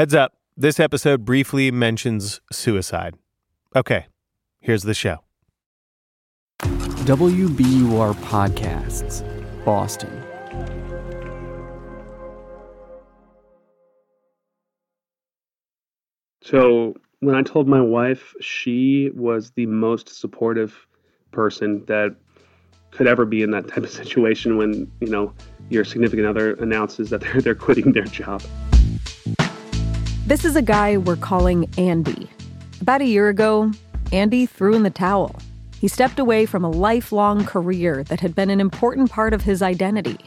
Heads up, this episode briefly mentions suicide. Okay, here's the show. WBUR Podcasts, Boston. So when I told my wife, she was the most supportive person that could ever be in that type of situation when, you know, your significant other announces that they're, they're quitting their job. This is a guy we're calling Andy. About a year ago, Andy threw in the towel. He stepped away from a lifelong career that had been an important part of his identity.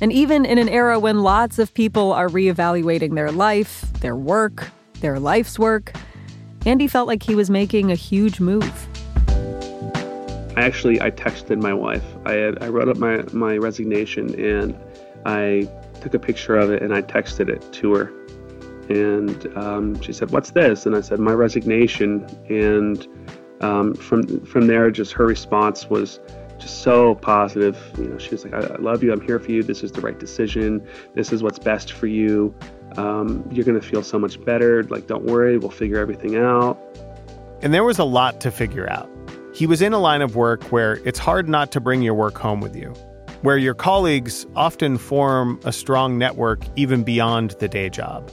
And even in an era when lots of people are reevaluating their life, their work, their life's work, Andy felt like he was making a huge move. I actually I texted my wife. I had I wrote up my my resignation and I took a picture of it and I texted it to her. And um, she said, "What's this?" And I said, "My resignation." And um, from from there, just her response was just so positive. You know, she was like, I, I, love you. I'm here for you. This is the right decision. This is what's best for you. Um, you're going to feel so much better. Like, don't worry. We'll figure everything out." And there was a lot to figure out. He was in a line of work where it's hard not to bring your work home with you, where your colleagues often form a strong network even beyond the day job.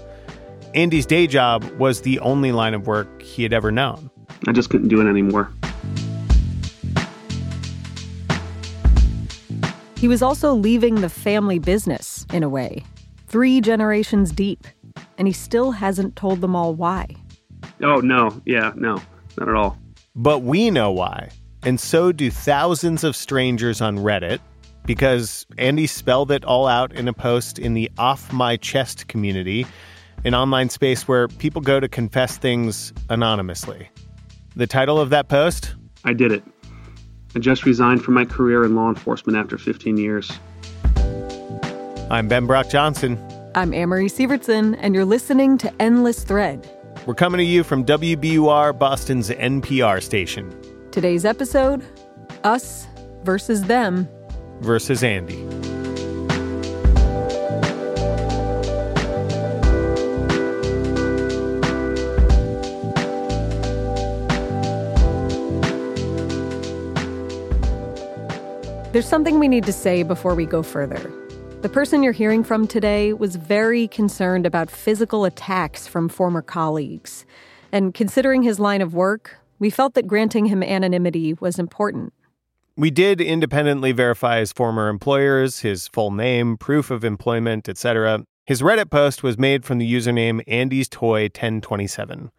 Andy's day job was the only line of work he had ever known. I just couldn't do it anymore. He was also leaving the family business, in a way, three generations deep, and he still hasn't told them all why. Oh, no. Yeah, no, not at all. But we know why. And so do thousands of strangers on Reddit because Andy spelled it all out in a post in the Off My Chest community, an online space where people go to confess things anonymously. The title of that post? I did it. I just resigned from my career in law enforcement after 15 years. I'm Ben Brock Johnson. I'm Amory Sivertson, and you're listening to Endless Thread we're coming to you from WBUR, Boston's NPR station. Today's episode Us versus Them versus Andy. There's something we need to say before we go further. The person you're hearing from today was very concerned about physical attacks from former colleagues. And considering his line of work, we felt that granting him anonymity was important. We did independently verify his former employers, his full name, proof of employment, etc. His Reddit post was made from the username Andy's Toy 1027.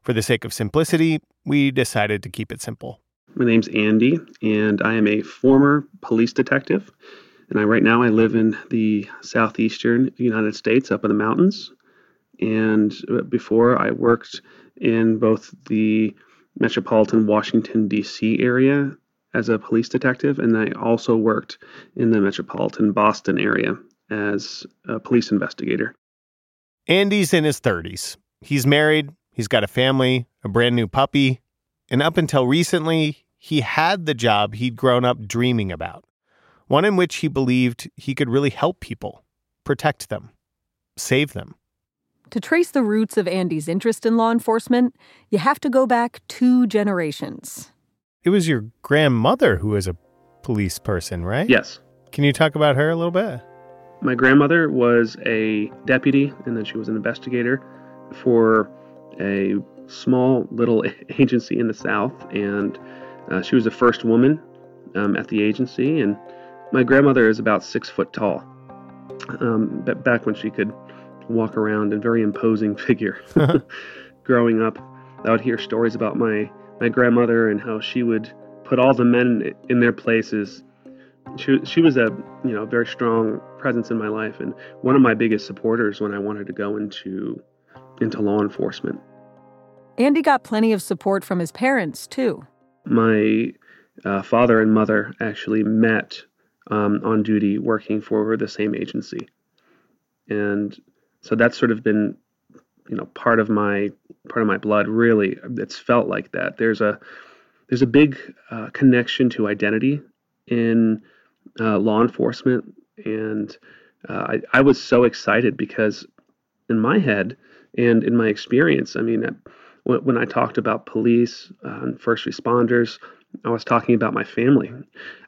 For the sake of simplicity, we decided to keep it simple. My name's Andy, and I am a former police detective and I right now I live in the southeastern United States, up in the mountains. And uh, before I worked in both the metropolitan Washington D.C. area as a police detective, and I also worked in the metropolitan Boston area as a police investigator. Andy's in his 30s. He's married, he's got a family, a brand new puppy, and up until recently, he had the job he'd grown up dreaming about one in which he believed he could really help people, protect them, save them. To trace the roots of Andy's interest in law enforcement, you have to go back two generations. It was your grandmother who was a police person, right? Yes. Can you talk about her a little bit? My grandmother was a deputy and then she was an investigator for a small little agency in the South. And uh, she was the first woman um, at the agency. And my grandmother is about six foot tall. Um, back when she could walk around, a very imposing figure. Growing up, I would hear stories about my my grandmother and how she would put all the men in their places. She she was a you know very strong presence in my life and one of my biggest supporters when I wanted to go into into law enforcement. Andy got plenty of support from his parents too. My uh, father and mother actually met um, on duty working for the same agency. And so that's sort of been, you know, part of my part of my blood. Really, it's felt like that. There's a there's a big uh, connection to identity in uh, law enforcement, and uh, I, I was so excited because in my head, And in my experience, I mean, when I talked about police uh, and first responders, I was talking about my family.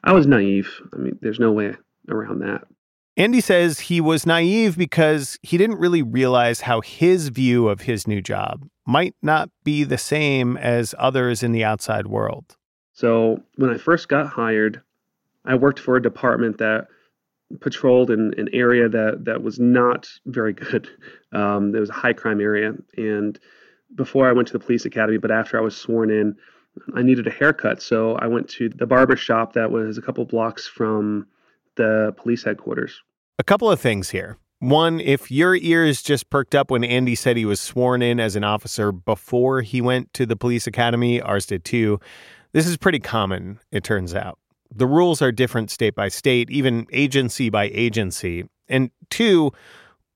I was naive. I mean, there's no way around that. Andy says he was naive because he didn't really realize how his view of his new job might not be the same as others in the outside world. So, when I first got hired, I worked for a department that patrolled in an area that, that was not very good. Um, it was a high crime area. And before I went to the police academy, but after I was sworn in, I needed a haircut. So I went to the barber shop that was a couple blocks from the police headquarters. A couple of things here. One, if your ears just perked up when Andy said he was sworn in as an officer before he went to the police academy, ours did too. This is pretty common, it turns out. The rules are different state by state, even agency by agency. And two,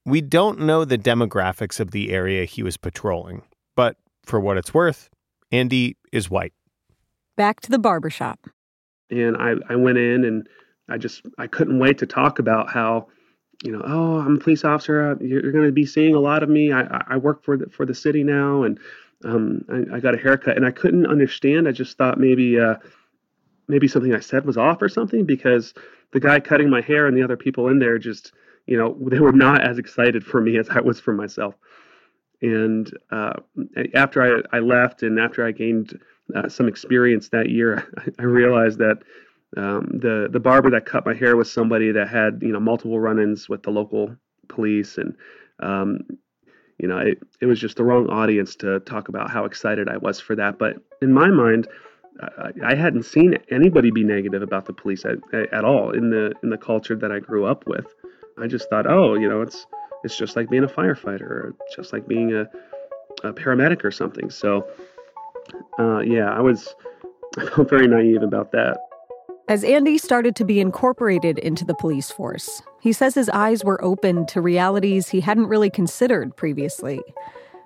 we don't know the demographics of the area he was patrolling. But for what it's worth, Andy is white. Back to the barbershop. And I, I went in and I just I couldn't wait to talk about how, you know, oh, I'm a police officer. Uh, you're, you're going to be seeing a lot of me. I, I work for the for the city now, and um, I, I, got a haircut, and I couldn't understand. I just thought maybe uh, maybe something I said was off or something because the guy cutting my hair and the other people in there just you know they were not as excited for me as I was for myself. And uh, after I, I left and after I gained uh, some experience that year, I, I realized that um, the the barber that cut my hair was somebody that had you know multiple run-ins with the local police, and um, you know it, it was just the wrong audience to talk about how excited I was for that. But in my mind, I, I hadn't seen anybody be negative about the police at, at all in the in the culture that I grew up with. I just thought, oh, you know, it's it's just like being a firefighter, or just like being a, a paramedic or something. So, uh, yeah, I was I felt very naive about that. As Andy started to be incorporated into the police force, he says his eyes were opened to realities he hadn't really considered previously.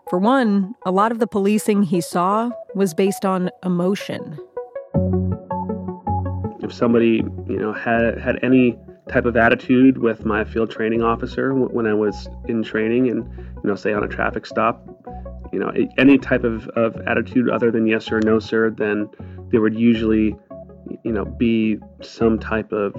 For one, a lot of the policing he saw was based on emotion. If somebody, you know, had had any type of attitude with my field training officer when I was in training and, you know, say on a traffic stop, you know, any type of, of attitude other than yes or no, sir, then there would usually you know, be some type of,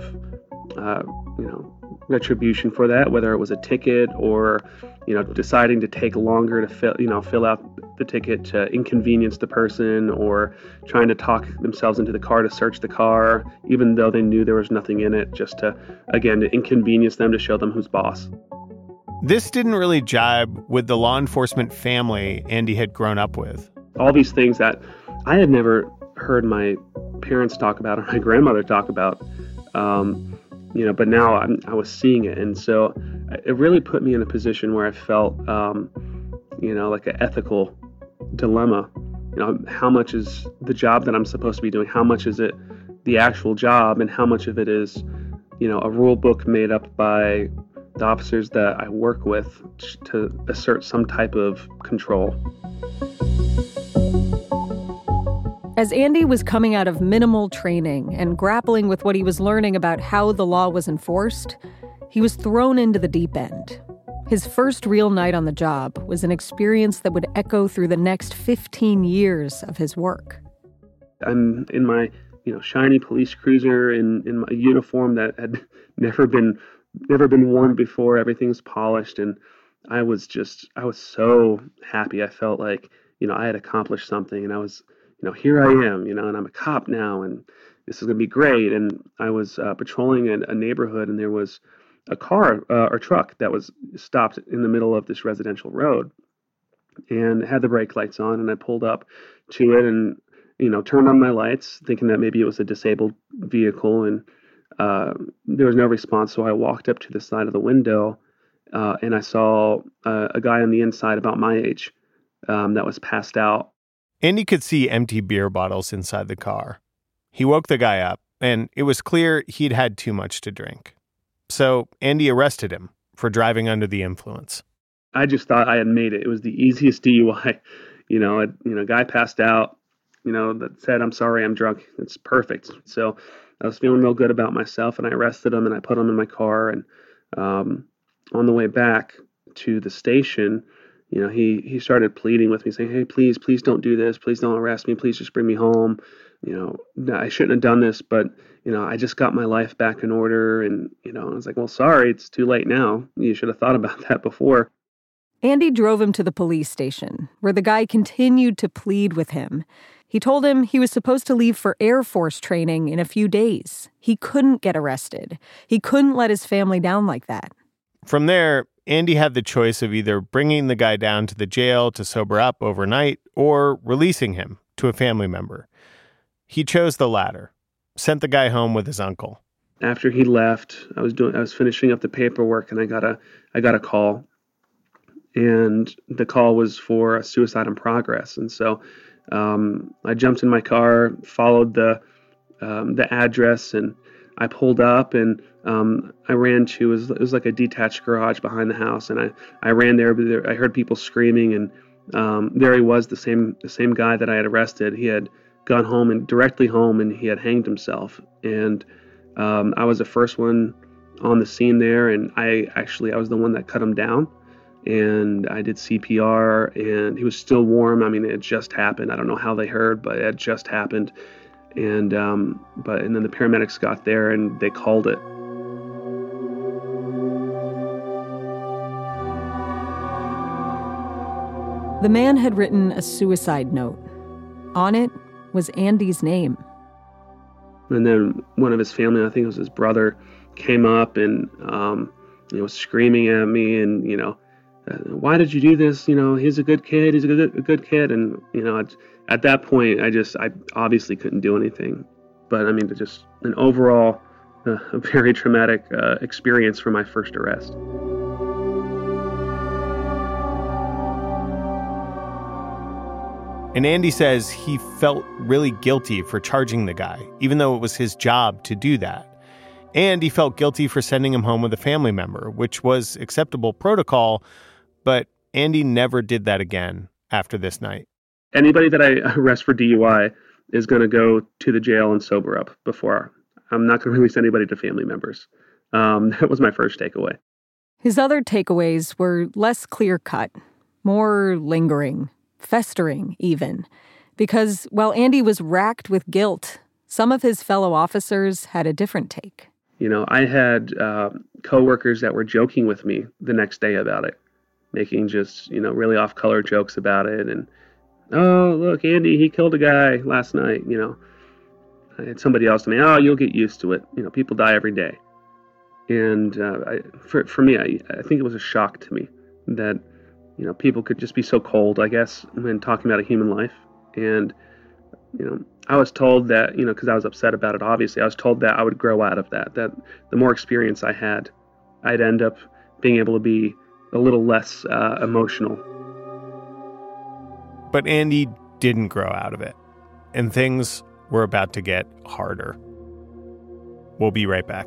uh, you know, retribution for that, whether it was a ticket or, you know, deciding to take longer to fill, you know, fill out the ticket to inconvenience the person or trying to talk themselves into the car to search the car, even though they knew there was nothing in it, just to, again, to inconvenience them to show them who's boss. This didn't really jibe with the law enforcement family Andy had grown up with. All these things that I had never heard my parents talk about or my grandmother talk about. Um, you know, but now I'm, i was seeing it, and so it really put me in a position where I felt, um, you know, like an ethical dilemma. You know, how much is the job that I'm supposed to be doing? How much is it the actual job, and how much of it is, you know, a rule book made up by the officers that I work with to assert some type of control. As Andy was coming out of minimal training and grappling with what he was learning about how the law was enforced, he was thrown into the deep end. His first real night on the job was an experience that would echo through the next 15 years of his work. I'm in my, you know, shiny police cruiser in, in my uniform that had never been never been worn before. Everything's polished and I was just I was so happy. I felt like, you know, I had accomplished something and I was you know, here I am, you know, and I'm a cop now, and this is going to be great. And I was uh, patrolling a, a, neighborhood, and there was a car uh, or truck that was stopped in the middle of this residential road, and had the brake lights on, and I pulled up to it, and you know, turned on my lights, thinking that maybe it was a disabled vehicle, and uh, there was no response. So I walked up to the side of the window, uh, and I saw uh, a guy on the inside about my age um, that was passed out Andy could see empty beer bottles inside the car. He woke the guy up, and it was clear he'd had too much to drink. So Andy arrested him for driving under the influence. I just thought I had made it. It was the easiest DUI. You know, a, you know, guy passed out. You know, that said, "I'm sorry, I'm drunk." It's perfect. So I was feeling real good about myself, and I arrested him and I put him in my car. And um, on the way back to the station, you know, he he started pleading with me, saying, "Hey, please, please don't do this. Please don't arrest me. Please just bring me home. You know, I shouldn't have done this, but you know, I just got my life back in order." And you know, I was like, "Well, sorry, it's too late now. You should have thought about that before." Andy drove him to the police station, where the guy continued to plead with him. He told him he was supposed to leave for Air Force training in a few days. He couldn't get arrested. He couldn't let his family down like that. From there, Andy had the choice of either bringing the guy down to the jail to sober up overnight or releasing him to a family member. He chose the latter, sent the guy home with his uncle. After he left, I was doing I was finishing up the paperwork and I got a I got a call. And the call was for a suicide in progress. And so um, I jumped in my car, followed the um, the address, and I pulled up and um, I ran to it was, it was like a detached garage behind the house, and I, I ran there. There, I heard people screaming, and um, there he was, the same the same guy that I had arrested. He had gone home and directly home, and he had hanged himself. And um, I was the first one on the scene there, and I actually I was the one that cut him down, and I did CPR, and he was still warm. I mean, it just happened. I don't know how they heard, but it just happened. And um, but and then the paramedics got there and they called it The man had written a suicide note. On it was Andy's name. And then one of his family, I think it was his brother, came up and um, you know screaming at me and you know uh, why did you do this? You know he's a good kid he's a good, a good kid. And you know at, at that point i just i obviously couldn't do anything. But i mean just an overall uh, a very traumatic uh, experience for my first arrest And Andy says he felt really guilty for charging the guy, even though it was his job to do that. And he felt guilty for sending him home with a family member, which was acceptable protocol, but Andy never did that again after this night. Anybody that I arrest for DUI is going to go to the jail and sober up before. I'm not going to release anybody to family members. Um, that was my first takeaway. His other takeaways were less clear cut, more lingering festering even. Because while Andy was racked with guilt, some of his fellow officers had a different take. You know, I had uh, coworkers that were joking with me the next day about it, making just, you know, really off color jokes about it. And, oh, look, Andy, he killed a guy last night. You know, I had somebody else to me, oh, you'll get used to it. You know, people die every day. And uh, I, for, for me, I, I think it was a shock to me that you know, people could just be so cold, I guess, when talking about a human life. And, you know, I was told that, you know, because I was upset about it, obviously, I was told that I would grow out of that, that the more experience I had, I'd end up being able to be a little less uh, emotional. But Andy didn't grow out of it, and things were about to get harder. We'll be right back.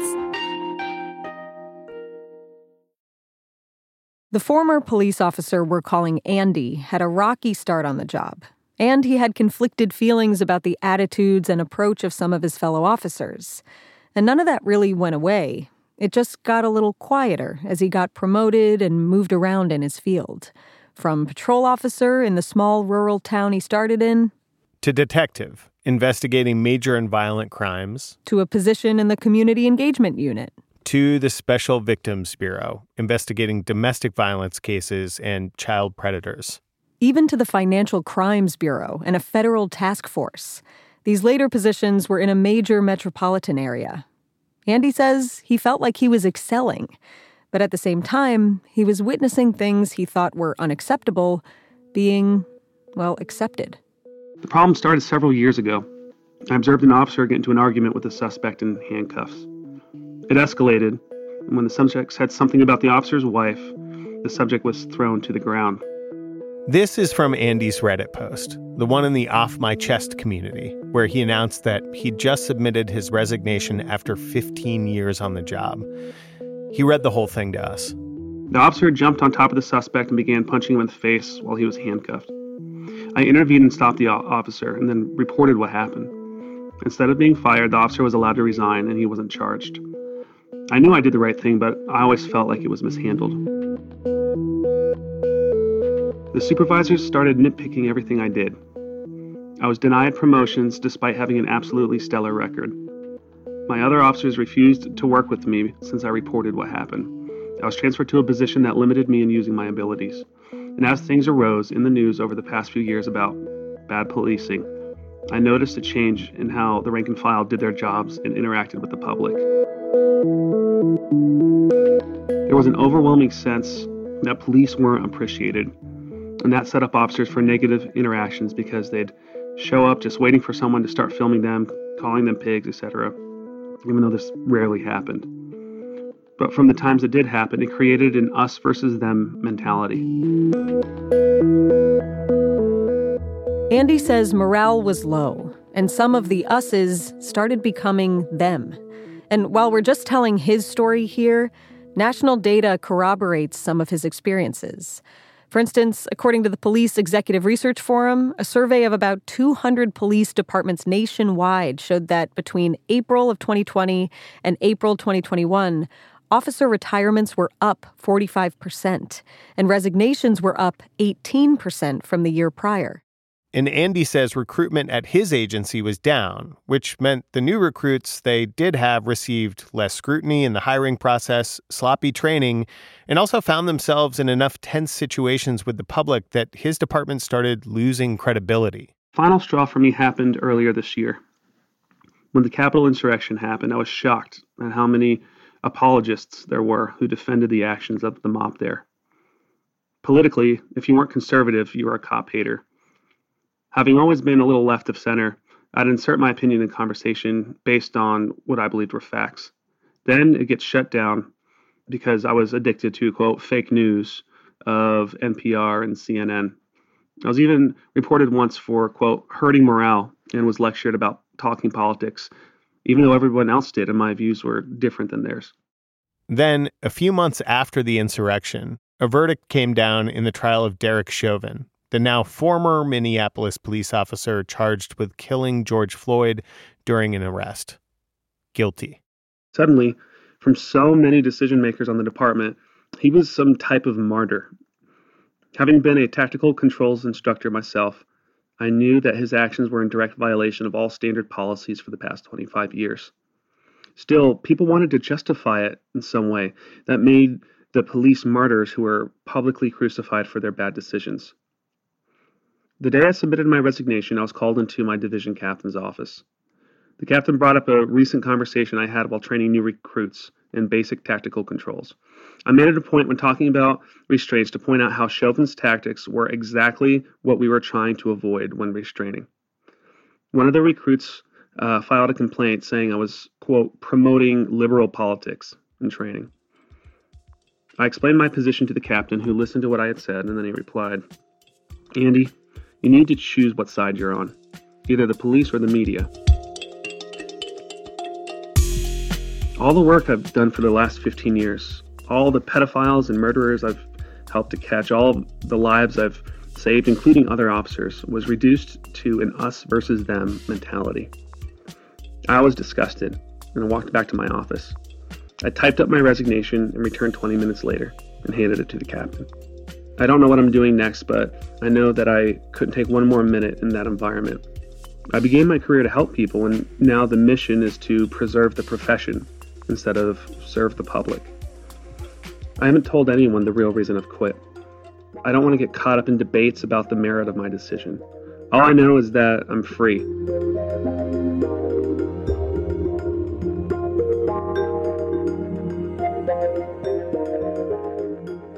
The former police officer we're calling Andy had a rocky start on the job, and he had conflicted feelings about the attitudes and approach of some of his fellow officers. And none of that really went away. It just got a little quieter as he got promoted and moved around in his field. From patrol officer in the small rural town he started in, to detective, investigating major and violent crimes, to a position in the community engagement unit, to the Special Victims Bureau, investigating domestic violence cases and child predators. Even to the Financial Crimes Bureau and a federal task force. These later positions were in a major metropolitan area. Andy says he felt like he was excelling, But at the same time, he was witnessing things he thought were unacceptable being, well, accepted. The problem started several years ago. I observed an officer get into an argument with a suspect in handcuffs. It escalated, and when the subject said something about the officer's wife, the subject was thrown to the ground. This is from Andy's Reddit post, the one in the Off My Chest community, where he announced that he'd just submitted his resignation after 15 years on the job. He read the whole thing to us. The officer jumped on top of the suspect and began punching him in the face while he was handcuffed. I intervened and stopped the officer and then reported what happened. Instead of being fired, the officer was allowed to resign and he wasn't charged. I knew I did the right thing, but I always felt like it was mishandled. The supervisors started nitpicking everything I did. I was denied promotions despite having an absolutely stellar record. My other officers refused to work with me since I reported what happened. I was transferred to a position that limited me in using my abilities. And as things arose in the news over the past few years about bad policing, I noticed a change in how the rank and file did their jobs and interacted with the public. There was an overwhelming sense that police weren't appreciated, and that set up officers for negative interactions because they'd show up just waiting for someone to start filming them, calling them pigs, etc., even though this rarely happened. But from the times it did happen, it created an us versus them mentality. Andy says morale was low, and some of the us's started becoming them. And while we're just telling his story here, national data corroborates some of his experiences. For instance, according to the Police Executive Research Forum, a survey of about 200 police departments nationwide showed that between April of 2020 and April 2021, officer retirements were up 45%, and resignations were up 18% from the year prior. And Andy says recruitment at his agency was down, which meant the new recruits they did have received less scrutiny in the hiring process, sloppy training, and also found themselves in enough tense situations with the public that his department started losing credibility. Final straw for me happened earlier this year. When the Capitol insurrection happened, I was shocked at how many apologists there were who defended the actions of the mob there. Politically, if you weren't conservative, you were a cop hater. Having always been a little left of center, I'd insert my opinion in conversation based on what I believed were facts. Then it gets shut down because I was addicted to, quote, fake news of NPR and CNN. I was even reported once for, quote, hurting morale and was lectured about talking politics, even though everyone else did and my views were different than theirs. Then, a few months after the insurrection, a verdict came down in the trial of Derek Chauvin, the now former Minneapolis police officer charged with killing George Floyd during an arrest. Guilty. Suddenly, from so many decision makers on the department, he was some type of martyr. Having been a tactical controls instructor myself, I knew that his actions were in direct violation of all standard policies for the past 25 years. Still, people wanted to justify it in some way that made the police martyrs who were publicly crucified for their bad decisions. The day I submitted my resignation, I was called into my division captain's office. The captain brought up a recent conversation I had while training new recruits in basic tactical controls. I made it a point when talking about restraints to point out how Chauvin's tactics were exactly what we were trying to avoid when restraining. One of the recruits uh, filed a complaint saying I was, quote, promoting liberal politics in training. I explained my position to the captain, who listened to what I had said, and then he replied, Andy, you need to choose what side you're on either the police or the media. All the work I've done for the last 15 years, all the pedophiles and murderers I've helped to catch, all the lives I've saved, including other officers, was reduced to an us versus them mentality. I was disgusted and walked back to my office. I typed up my resignation and returned 20 minutes later and handed it to the captain. I don't know what I'm doing next, but I know that I couldn't take one more minute in that environment. I began my career to help people, and now the mission is to preserve the profession instead of serve the public. I haven't told anyone the real reason I've quit. I don't want to get caught up in debates about the merit of my decision. All I know is that I'm free.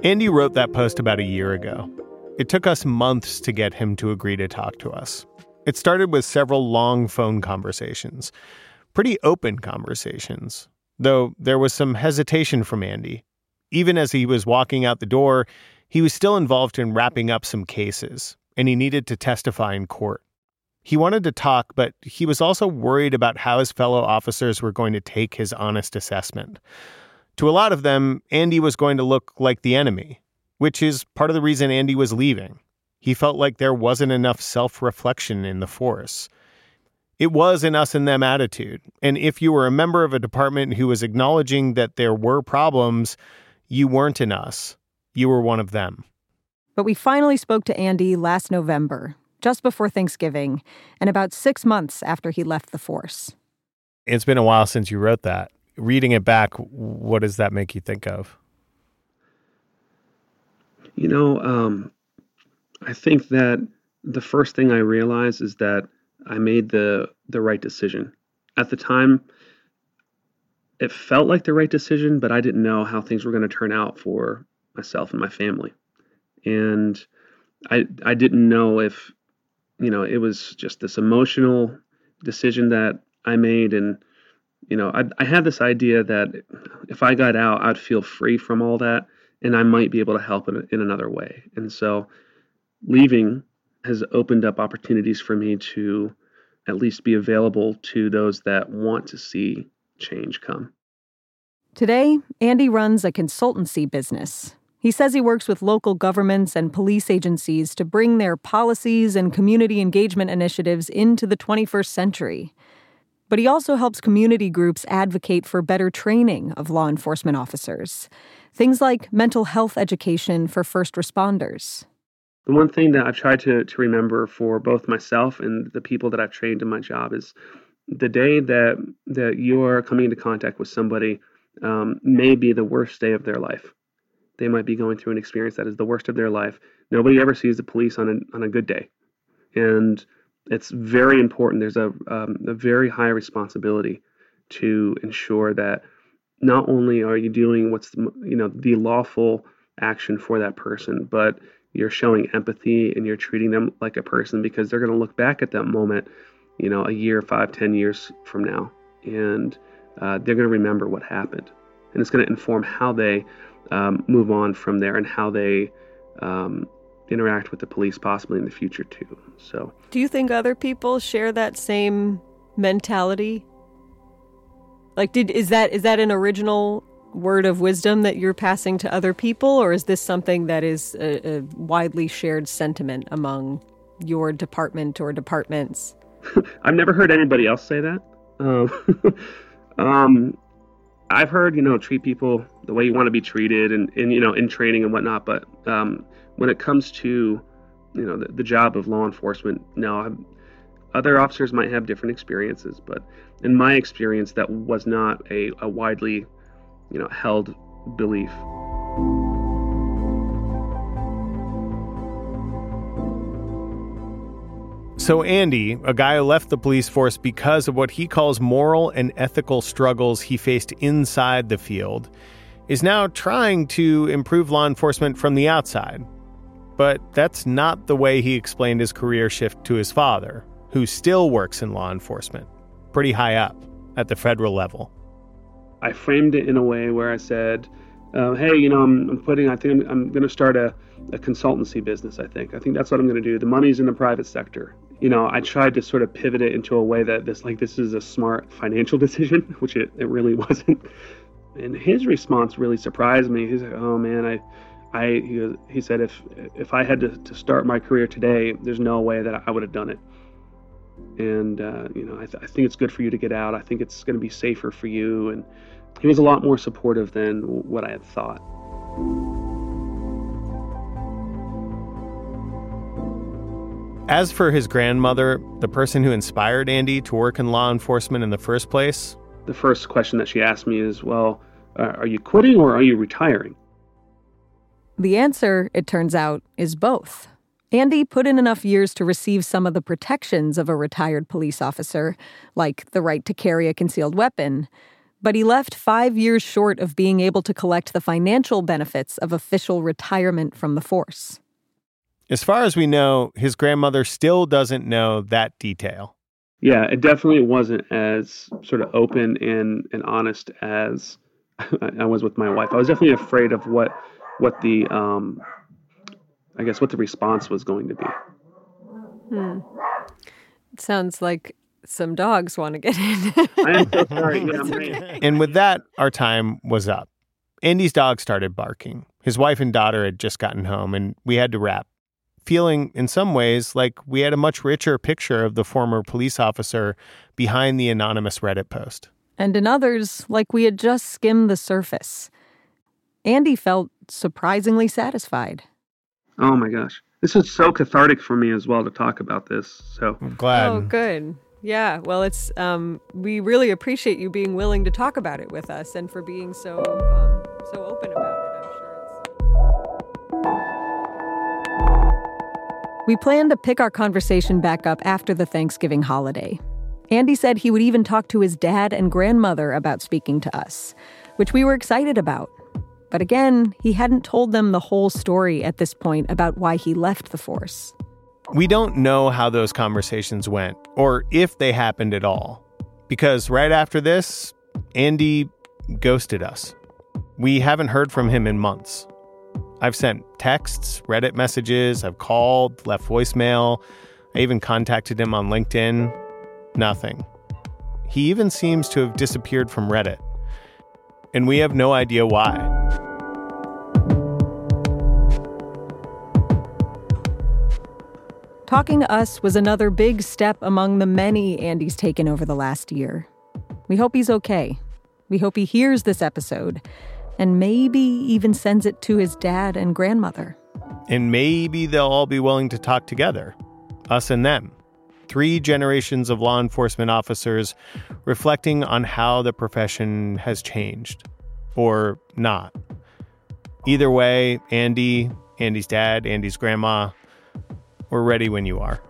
Andy wrote that post about a year ago. It took us months to get him to agree to talk to us. It started with several long phone conversations, pretty open conversations, though there was some hesitation from Andy. Even as he was walking out the door, he was still involved in wrapping up some cases, and he needed to testify in court. He wanted to talk, but he was also worried about how his fellow officers were going to take his honest assessment. To a lot of them, Andy was going to look like the enemy, which is part of the reason Andy was leaving. He felt like there wasn't enough self reflection in the force. It was an us and them attitude. And if you were a member of a department who was acknowledging that there were problems, you weren't an us. You were one of them. But we finally spoke to Andy last November, just before Thanksgiving, and about six months after he left the force. It's been a while since you wrote that. Reading it back, what does that make you think of? You know, um, I think that the first thing I realized is that I made the the right decision. At the time, it felt like the right decision, but I didn't know how things were going to turn out for myself and my family. And I I didn't know if you know, it was just this emotional decision that I made and you know, I I had this idea that if I got out, I'd feel free from all that and I might be able to help in, in another way. And so leaving has opened up opportunities for me to at least be available to those that want to see change come. Today, Andy runs a consultancy business. He says he works with local governments and police agencies to bring their policies and community engagement initiatives into the 21st century. But he also helps community groups advocate for better training of law enforcement officers. Things like mental health education for first responders. The one thing that I've tried to, to remember for both myself and the people that I've trained in my job is the day that that you're coming into contact with somebody um, may be the worst day of their life. They might be going through an experience that is the worst of their life. Nobody ever sees the police on a, on a good day. And it's very important. There's a, um, a very high responsibility to ensure that not only are you doing what's the, you know the lawful action for that person, but you're showing empathy and you're treating them like a person because they're going to look back at that moment, you know, a year, five, ten years from now, and uh, they're going to remember what happened, and it's going to inform how they um, move on from there and how they um, interact with the police possibly in the future too. So, do you think other people share that same mentality? Like, did is that is that an original word of wisdom that you're passing to other people, or is this something that is a, a widely shared sentiment among your department or departments? I've never heard anybody else say that. Um, um, I've heard, you know, treat people the way you want to be treated and, and you know, in training and whatnot. But um, when it comes to, you know, the, the job of law enforcement, now I'm, other officers might have different experiences. But in my experience, that was not a, a widely you know, held belief. So, Andy, a guy who left the police force because of what he calls moral and ethical struggles he faced inside the field, is now trying to improve law enforcement from the outside. But that's not the way he explained his career shift to his father, who still works in law enforcement, pretty high up at the federal level. I framed it in a way where I said, uh, "Hey, you know, I'm, I'm putting. I think I'm, I'm going to start a, a consultancy business. I think. I think that's what I'm going to do. The money's in the private sector. You know, I tried to sort of pivot it into a way that this, like, this is a smart financial decision, which it, it really wasn't. And his response really surprised me. He's like, "Oh man, I." I he, he said if if I had to, to start my career today, there's no way that I would have done it and uh, you know I, th- I, think it's good for you to get out i think it's going to be safer for you and he was a lot more supportive than what I had thought. As for his grandmother, the person who inspired Andy to work in law enforcement in the first place, the first question that she asked me is, Well, uh, are you quitting or are you retiring? The answer, it turns out, is both. Andy put in enough years to receive some of the protections of a retired police officer, like the right to carry a concealed weapon, But he left five years short of being able to collect the financial benefits of official retirement from the force. As far as we know, his grandmother still doesn't know that detail. Yeah, it definitely wasn't as sort of open and, and honest as I was with my wife. I was definitely afraid of what what the um, I guess what the response was going to be. Hmm. It sounds like some dogs want to get in. I am so sorry. Yeah, and with that, our time was up. Andy's dog started barking. His wife and daughter had just gotten home, and we had to wrap. Feeling, in some ways, like we had a much richer picture of the former police officer behind the anonymous Reddit post. And in others, like we had just skimmed the surface. Andy felt surprisingly satisfied. Oh my gosh. This is so cathartic for me as well to talk about this. So I'm glad. Oh, good. Yeah, well, it's um, we really appreciate you being willing to talk about it with us and for being so um, so open about it. I'm sure it's. We plan to pick our conversation back up after the Thanksgiving holiday. Andy said he would even talk to his dad and grandmother about speaking to us, which we were excited about. But again, he hadn't told them the whole story at this point about why he left the force. We don't know how those conversations went, or if they happened at all. Because right after this, Andy ghosted us. We haven't heard from him in months. I've sent texts, Reddit messages, I've called, left voicemail. I even contacted him on LinkedIn. Nothing. He even seems to have disappeared from Reddit. And we have no idea why. Talking to us was another big step among the many Andy's taken over the last year. We hope he's okay. We hope he hears this episode and maybe even sends it to his dad and grandmother. And maybe they'll all be willing to talk together, us and them. Three generations of law enforcement officers reflecting on how the profession has changed or not. Either way, Andy, Andy's dad, Andy's grandma, we're ready when you are.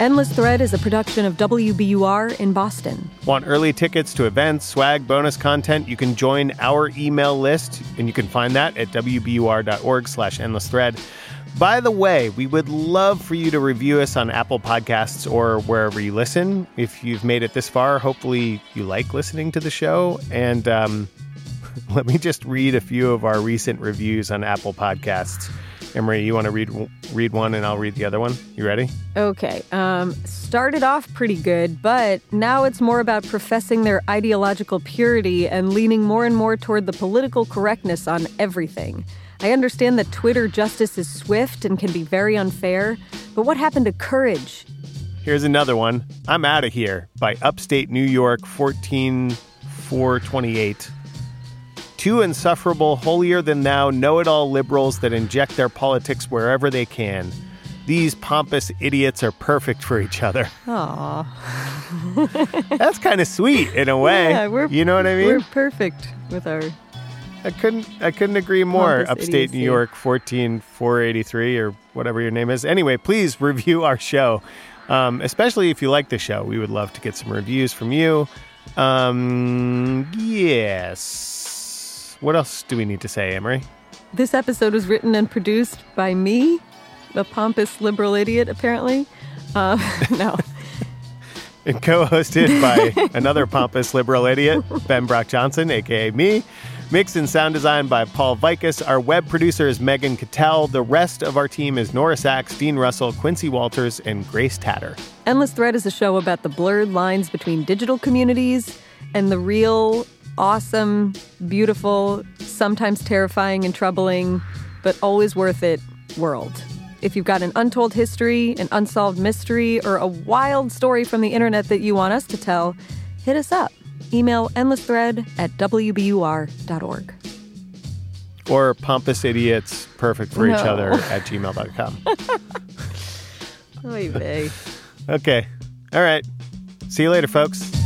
Endless Thread is a production of WBUR in Boston. Want early tickets to events, swag, bonus content? You can join our email list, and you can find that at wbur.org slash endless thread. By the way, we would love for you to review us on Apple Podcasts or wherever you listen. If you've made it this far, hopefully you like listening to the show. And um, let me just read a few of our recent reviews on Apple Podcasts. Amory, you want to read read one and I'll read the other one? You ready? Okay. Um, started off pretty good, but now it's more about professing their ideological purity and leaning more and more toward the political correctness on everything. I understand that Twitter justice is swift and can be very unfair, but what happened to courage? Here's another one. I'm out of here by Upstate New York 14428. Two insufferable, holier than thou, know it all liberals that inject their politics wherever they can. These pompous idiots are perfect for each other. Aww. That's kind of sweet in a way. Yeah, we're, you know what I mean? We're perfect with our I couldn't I couldn't agree more. Upstate idiocy. New York 14483 or whatever your name is. Anyway, please review our show. Um, especially if you like the show. We would love to get some reviews from you. Um, yes. What else do we need to say, Amory? This episode was written and produced by me, the pompous liberal idiot, apparently. Uh, no. And co-hosted by another pompous liberal idiot, Ben Brock Johnson, aka me. Mixed and sound design by Paul Vaitkus. Our web producer is Megan Cattell. The rest of our team is Nora Saks, Dean Russell, Quincy Walters, and Grace Tatter. Endless Thread is a show about the blurred lines between digital communities and the real, awesome, beautiful, sometimes terrifying and troubling, but always worth it world. If you've got an untold history, an unsolved mystery, or a wild story from the internet that you want us to tell, hit us up. Email endlessthread at wbur.org. Or pompous idiots, perfect for each other at gmail.com. Oy vey. okay. All right. See you later, folks.